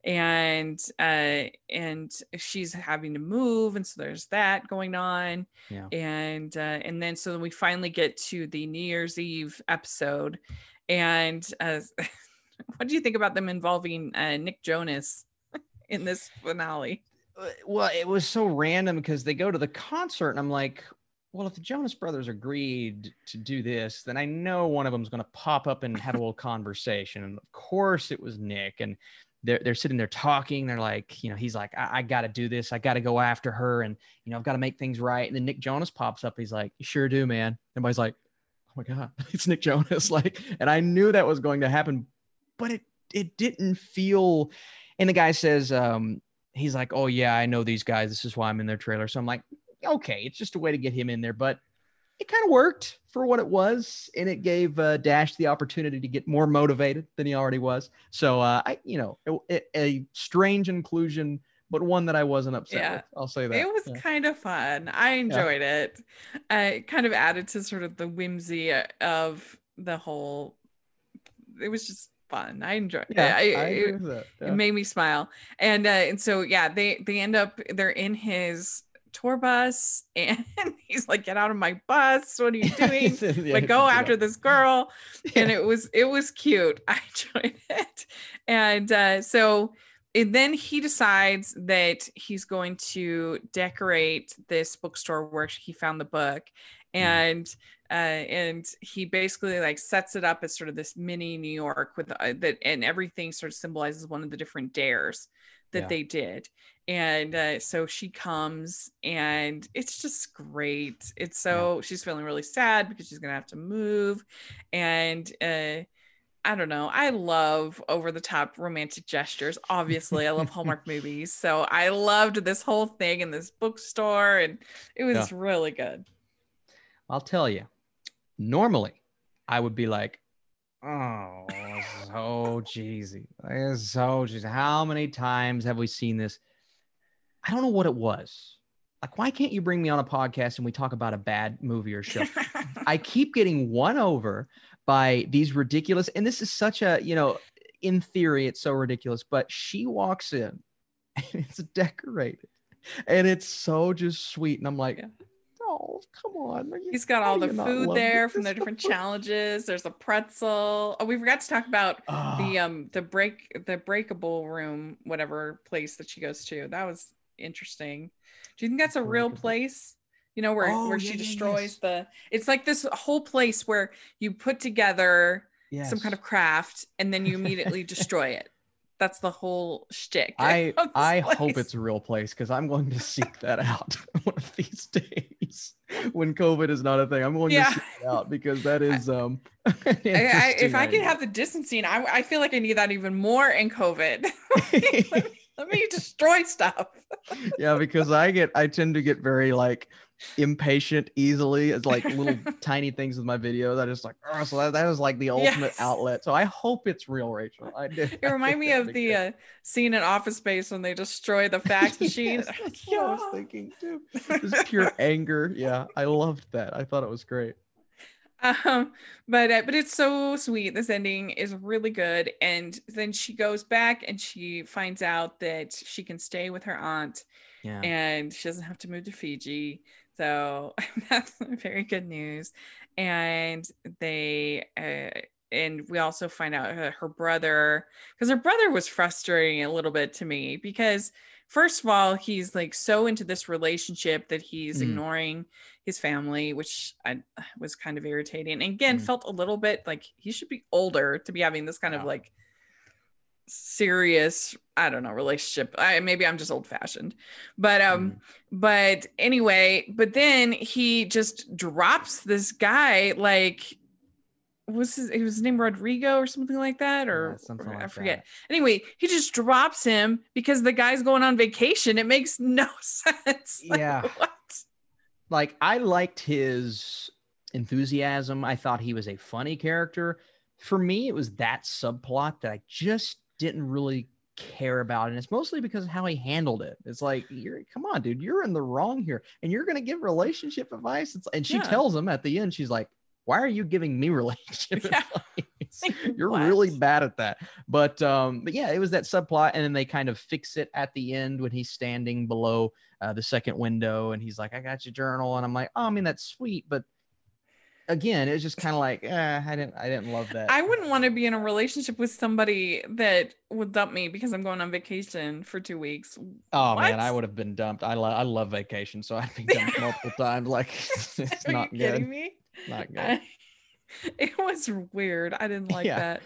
and uh and she's having to move and so there's that going on Yeah. and uh and then so we finally get to the new year's eve episode and uh <laughs> what do you think about them involving uh nick jonas in this finale Uh, Well, it was so random because they go to the concert and I'm like, well, if the Jonas Brothers agreed to do this, then I know one of them's going to pop up and have a little <laughs> conversation. And of course, it was Nick. And they're, they're sitting there talking. They're like, you know, he's like, I, I got to do this. I got to go after her. And, you know, I've got to make things right. And then Nick Jonas pops up. He's like, you sure do, man. Everybody's like, oh my God, <laughs> it's Nick Jonas. <laughs> Like, and I knew that was going to happen, but it, it didn't feel. And the guy says, um, he's like, oh yeah, I know these guys. This is why I'm in their trailer. So I'm like, okay, it's just a way to get him in there, but it kind of worked for what it was, and it gave uh, Dash the opportunity to get more motivated than he already was. So uh, I, you know, a, a strange inclusion, but one that I wasn't upset Yeah. with. I'll say that it was Yeah. kind of fun. I enjoyed it. Uh, it kind of added to sort of the whimsy uh, of the whole. It was just fun. I enjoyed it. Yeah, I, I it, that. it made me smile. And uh, and so yeah, they they end up they're in his tour bus <laughs> and he's like get out of my bus what are you <laughs> doing Yeah, like go after this <laughs> girl and it was it was cute i enjoyed it and uh so and then he decides that he's going to decorate this bookstore where he found the book and uh and he basically like sets it up as sort of this mini new york with uh, that and everything sort of symbolizes one of the different dares that Yeah. they did and uh, so she comes and it's just great it's so she's feeling really sad because she's gonna have to move and uh I don't know. I love over the top romantic gestures. Obviously, I love Hallmark <laughs> movies. So I loved this whole thing in this bookstore and it was really good. I'll tell you, normally I would be like, oh, <laughs> so cheesy. It's so cheesy. How many times have we seen this? I don't know what it was. Like, why can't you bring me on a podcast and we talk about a bad movie or show? I <laughs> keep getting won over by these ridiculous, and this is such a, you know, in theory, it's so ridiculous, but she walks in <laughs> and it's decorated and it's so just sweet. And I'm like. Oh, come on. He's got all the food there from the different challenges. There's a pretzel. Oh, we forgot to talk about the Ah, um the break the breakable room, whatever place that she goes to. That was interesting. Do you think that's a real place? You know, where Oh, where yeah, she yeah, destroys yes. the it's like this whole place where you put together some kind of craft and then you immediately <laughs> destroy it. That's the whole shtick. I <laughs> I hope it's a real place because I'm going to seek that out <laughs> one of these days <laughs> when COVID is not a thing. I'm going Yeah. to seek it out because that is um. <laughs> I, I, if I could have the distancing, I, I feel like I need that even more in COVID. <laughs> Let me destroy stuff. <laughs> yeah, because I get I tend to get very like impatient easily. It's like little <laughs> tiny things with my videos. I just like oh, so that, that is like the ultimate Yes. outlet. So I hope it's real, Rachel. I did. It reminded me of the uh, scene in Office Space when they destroy the fax <laughs> machine. Yes, that's what I was thinking too. Just pure anger. Yeah, I loved that. I thought it was great. Um but uh, but it's so sweet this ending is really good and then she goes back and she finds out that she can stay with her aunt Yeah. and she doesn't have to move to fiji so <laughs> that's very good news and they uh, and we also find out her, her brother because her brother was frustrating a little bit to me because first of all he's like so into this relationship that he's Mm. ignoring his family which i <sighs> was kind of irritating and again Mm. felt a little bit like he should be older to be having this kind of like serious i don't know relationship i maybe i'm just old fashioned but um Mm. but anyway but then he just drops this guy like was his, his name rodrigo or something like that or, Yeah, something or i like forget anyway he just drops him because the guy's going on vacation it makes no <laughs> sense Like, Yeah. what like I liked his enthusiasm. I thought he was a funny character. For me, it was that subplot that I just didn't really care about, and it's mostly because of how he handled it. It's like, you're come on, dude, you're in the wrong here, and you're gonna give relationship advice. It's, and she Yeah. tells him at the end, she's like, "Why are you giving me <laughs> relationship Yeah. advice? You're what? really bad at that." But um, but yeah, it was that subplot, and then they kind of fix it at the end when he's standing below uh, the second window and he's like, I got your journal. And I'm like, oh, I mean, that's sweet. But again, it's just kind of like, eh, I didn't, I didn't love that. I wouldn't want to be in a relationship with somebody that would dump me because I'm going on vacation for two weeks. oh man, I would have been dumped. I, love I love vacation. So I'd be dumped <laughs> multiple times. Like <laughs> it's Are not you good. kidding me? Not good. I- <laughs> it was weird. I didn't like Yeah. that.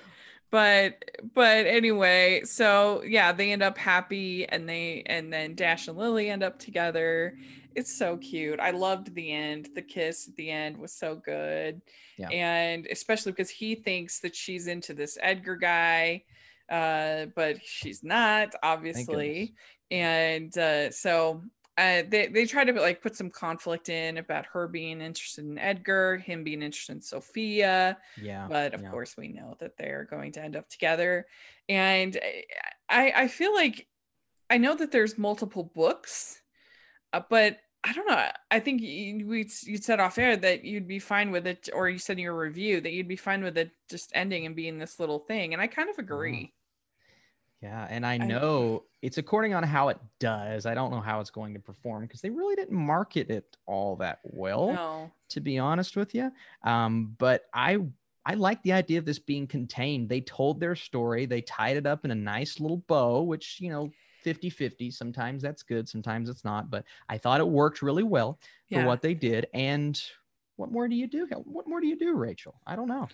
But but anyway, so yeah, they end up happy and they and then Dash and Lily end up together. It's so cute. I loved the end. The kiss at the end was so good. Yeah. And especially because he thinks that she's into this Edgar guy. Uh, but she's not, obviously. And uh, so uh, they they try to like put some conflict in about her being interested in Edgar, him being interested in Sophia, Yeah. but of yeah. course we know that they're going to end up together. And I I feel like I know that there's multiple books, uh, but I don't know. I think you, we you said off air that you'd be fine with it, or you said in your review that you'd be fine with it just ending and being this little thing, and I kind of agree. Yeah, and I know I, it's according on how it does. I don't know how it's going to perform because they really didn't market it all that well, no. to be honest with you. Um, but I I like the idea of this being contained. They told their story, they tied it up in a nice little bow, which, you know, 50 50. Sometimes that's good, sometimes it's not. But I thought it worked really well for yeah. what they did. And what more do you do? What more do you do, Rachel? I don't know.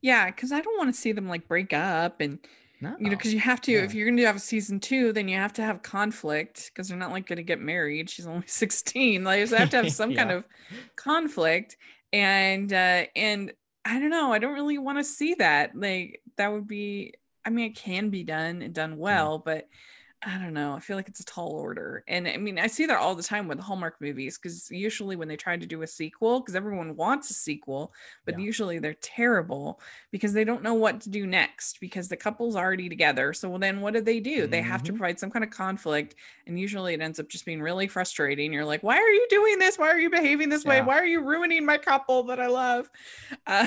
Yeah, because I don't want to see them like break up and no. You know, because you have to, yeah. if you're going to have a season two, then you have to have conflict because they're not like going to get married. She's only <laughs> 16. Like, so have to have some <laughs> yeah. kind of conflict. And, uh, and I don't know. I don't really want to see that. Like, that would be, I mean, it can be done and done well, mm. but I don't know. I feel like it's a tall order. And I mean, I see that all the time with Hallmark movies because usually when they try to do a sequel, because everyone wants a sequel, but yeah. usually they're terrible because they don't know what to do next because the couple's already together. So then what do they do? Mm-hmm. They have to mm-hmm. provide some kind of conflict. And usually it ends up just being really frustrating. You're like, why are you doing this? Why are you behaving this yeah. way? Why are you ruining my couple that I love? Uh,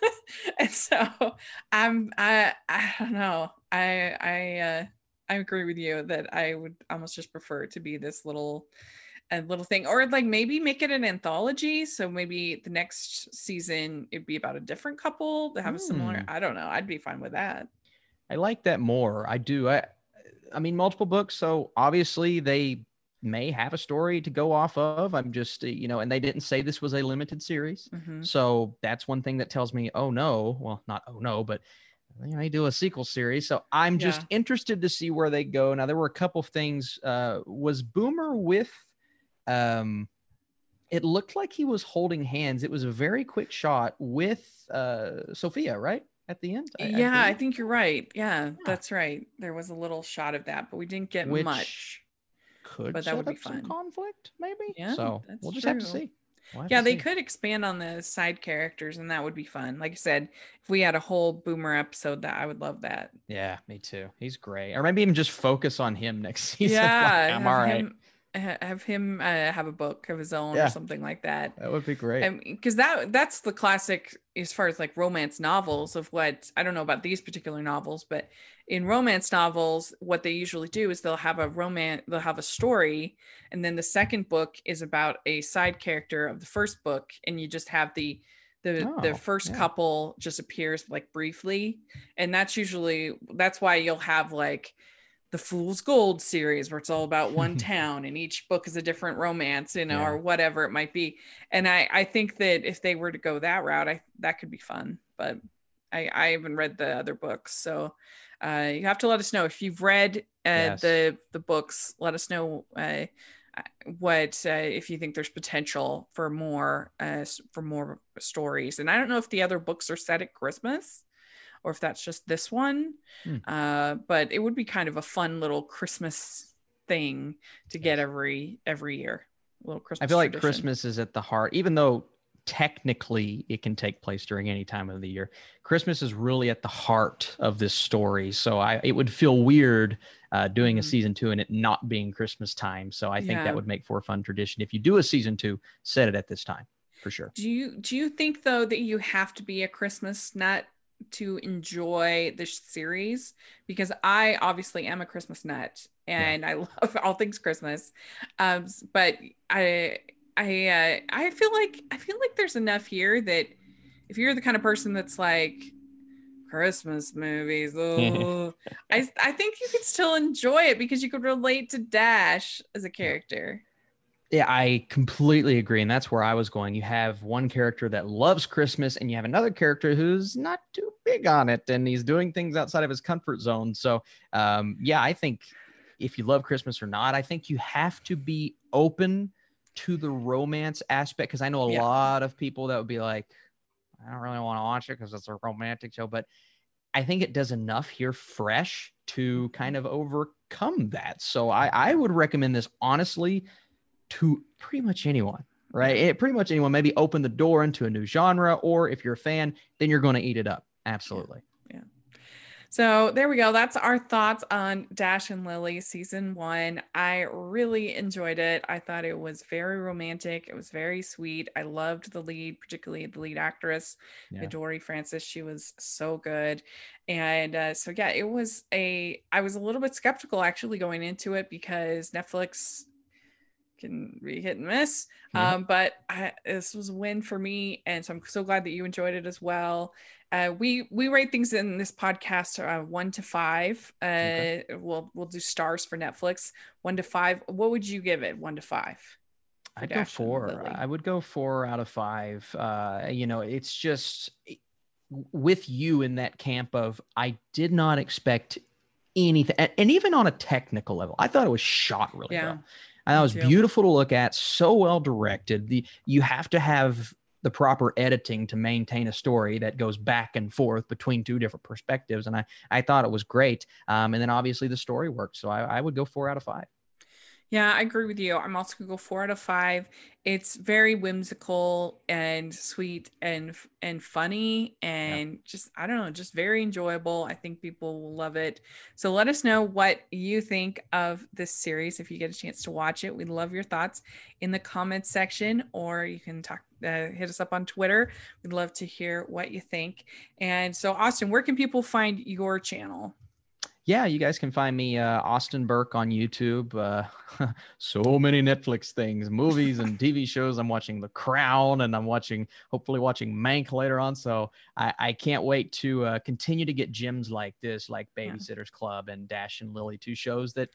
<laughs> and so I'm, I, I don't know. I, I, uh, I agree with you that I would almost just prefer to be this little a little thing or like maybe make it an anthology so maybe the next season it'd be about a different couple that have mm. a similar hmm. I don't know I'd be fine with that I like that more I do I I mean multiple books so obviously they may have a story to go off of I'm just uh, you know and they didn't say this was a limited series mm-hmm. so that's one thing that tells me oh no well not oh no but they may do a sequel series. So I'm just yeah. interested to see where they go. Now there were a couple of things. Uh, was Boomer with? Um, it looked like he was holding hands. It was a very quick shot with uh, Sophia, right? At the end. I, yeah, I, I, think you're right. Yeah, yeah, that's right. There was a little shot of that, but we didn't get Which much. Could but that would be fun. conflict, maybe. Yeah. So we'll just true. have to see yeah, they could expand on the side characters, and that would be fun. Like I said, if we had a whole Boomer episode, that I would love that. Yeah, me too. He's great. Or maybe even just focus on him next <laughs> season. Yeah, like, I'm all right. Him, have him uh, have a book of his own yeah, or something like that. That would be great. Because that that's the classic as far as like romance novels of what I don't know about these particular novels, but in romance novels, what they usually do is they'll have a romance, they'll have a story, and then the second book is about a side character of the first book, and you just have the the oh, the first yeah. couple just appears like briefly, and that's usually that's why you'll have like the Fool's Gold series where it's all about one <laughs> town and each book is a different romance, you know, yeah. or whatever it might be. And I, I think that if they were to go that route, I that could be fun. But I, I haven't read the other books. So uh, you have to let us know if you've read uh, yes. the the books. Let us know uh, what uh, if you think there's potential for more uh, for more stories. And I don't know if the other books are set at Christmas or if that's just this one. Hmm. Uh, but it would be kind of a fun little Christmas thing to get every every year. A little Christmas. I feel like tradition. Christmas is at the heart, even though technically it can take place during any time of the year. Christmas is really at the heart of this story. So I it would feel weird uh, doing mm-hmm. a season two and it not being Christmas time. So I think yeah. that would make for a fun tradition. If you do a season two, set it at this time for sure. Do you do you think though that you have to be a Christmas nut to enjoy this series? Because I obviously am a Christmas nut and yeah. I <laughs> love all things Christmas. Um, but I I uh, I feel like I feel like there's enough here that if you're the kind of person that's like Christmas movies, <laughs> oh, I I think you could still enjoy it because you could relate to Dash as a character. Yeah, I completely agree. And that's where I was going. You have one character that loves Christmas, and you have another character who's not too big on it, and he's doing things outside of his comfort zone. So, um, yeah, I think if you love Christmas or not, I think you have to be open to the romance aspect because I know a yeah. lot of people that would be like, I don't really want to watch it because it's a romantic show, but I think it does enough here fresh to kind of overcome that. So I, I would recommend this honestly to pretty much anyone, right? It, pretty much anyone. Maybe open the door into a new genre, or if you're a fan, then you're going to eat it up. Absolutely. Yeah. So there we go. That's our thoughts on Dash and Lily season one. I really enjoyed it. I thought it was very romantic. It was very sweet. I loved the lead, particularly the lead actress, yeah. Dory Francis. She was so good. And uh, so, yeah, it was a, I was a little bit skeptical actually going into it because Netflix can be hit and miss. Um, but I, this was a win for me, and so I'm so glad that you enjoyed it as well. Uh, we we rate things in this podcast uh, one to five. Uh, okay. We'll we'll do stars for Netflix. One to five. What would you give it? One to five. I'd go four. I would go four out of five. Uh, you know, it's just with you in that camp of I did not expect anything, and even on a technical level, I thought it was shot really yeah. well. And that was beautiful to look at, so well directed. The you have to have the proper editing to maintain a story that goes back and forth between two different perspectives. And I, I thought it was great. Um, and then obviously the story worked. So I, I would go four out of five. Yeah, I agree with you. I'm also gonna go four out of five. It's very whimsical and sweet and and funny and yeah. just I don't know, just very enjoyable. I think people will love it. So let us know what you think of this series if you get a chance to watch it. We'd love your thoughts in the comments section, or you can talk uh, hit us up on Twitter. We'd love to hear what you think. And so, Austin, where can people find your channel? Yeah, you guys can find me uh, Austin Burke on YouTube. Uh, <laughs> so many Netflix things, movies and TV shows. I'm watching The Crown, and I'm watching, hopefully, watching Mank later on. So I, I can't wait to uh, continue to get gems like this, like Babysitters yeah. Club and Dash and Lily, two shows that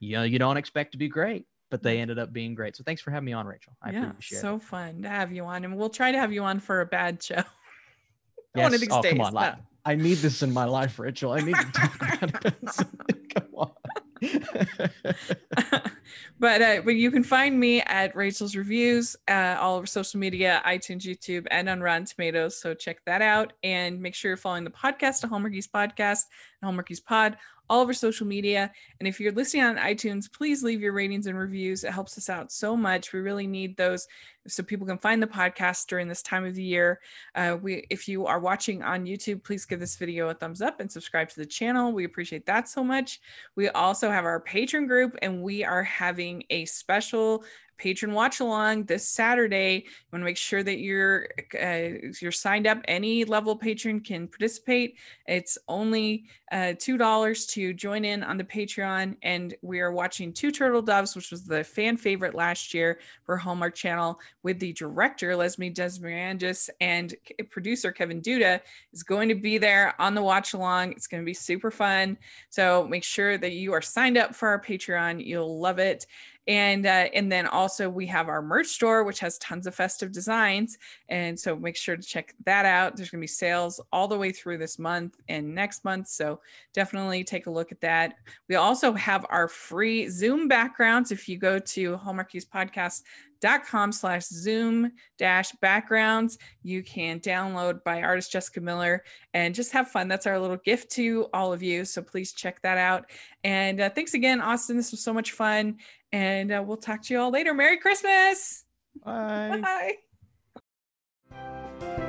you know you don't expect to be great, but they ended up being great. So thanks for having me on, Rachel. I yeah, appreciate so it. fun to have you on, and we'll try to have you on for a bad show. <laughs> Yes. One of these oh, days. Come on, no. I need this in my life, Rachel. I need to talk <laughs> about it. <laughs> Come on. <laughs> but uh, but you can find me at Rachel's Reviews, uh, all over social media, iTunes, YouTube, and on Rotten Tomatoes. So check that out, and make sure you're following the podcast, the Hallmarkies Podcast, and Hallmarkies Pod all over social media. And if you're listening on iTunes, please leave your ratings and reviews. It helps us out so much. We really need those so people can find the podcast during this time of the year. Uh, we, if you are watching on YouTube, please give this video a thumbs up and subscribe to the channel. We appreciate that so much. We also have our patron group, and we are having a special patron watch along this Saturday. You want to make sure that you're uh, you're signed up. Any level patron can participate. It's only uh, two dollars to join in on the Patreon, and we are watching Two Turtle Doves, which was the fan favorite last year for Hallmark Channel, with the director Leslie Desmirandis and producer Kevin Duda is going to be there on the watch along. It's going to be super fun. So make sure that you are signed up for our Patreon. You'll love it and uh, and then also we have our merch store which has tons of festive designs. And so make sure to check that out. There's going to be sales all the way through this month and next month. So definitely take a look at that. We also have our free zoom backgrounds. If you go to hallmarkies podcast dot com slash zoom dash backgrounds. You can download by artist jessica miller and just have fun. That's our little gift to all of you so please check that out. And uh, thanks again austin. This was so much fun and uh, we'll talk to you all later. Merry christmas! Bye. Bye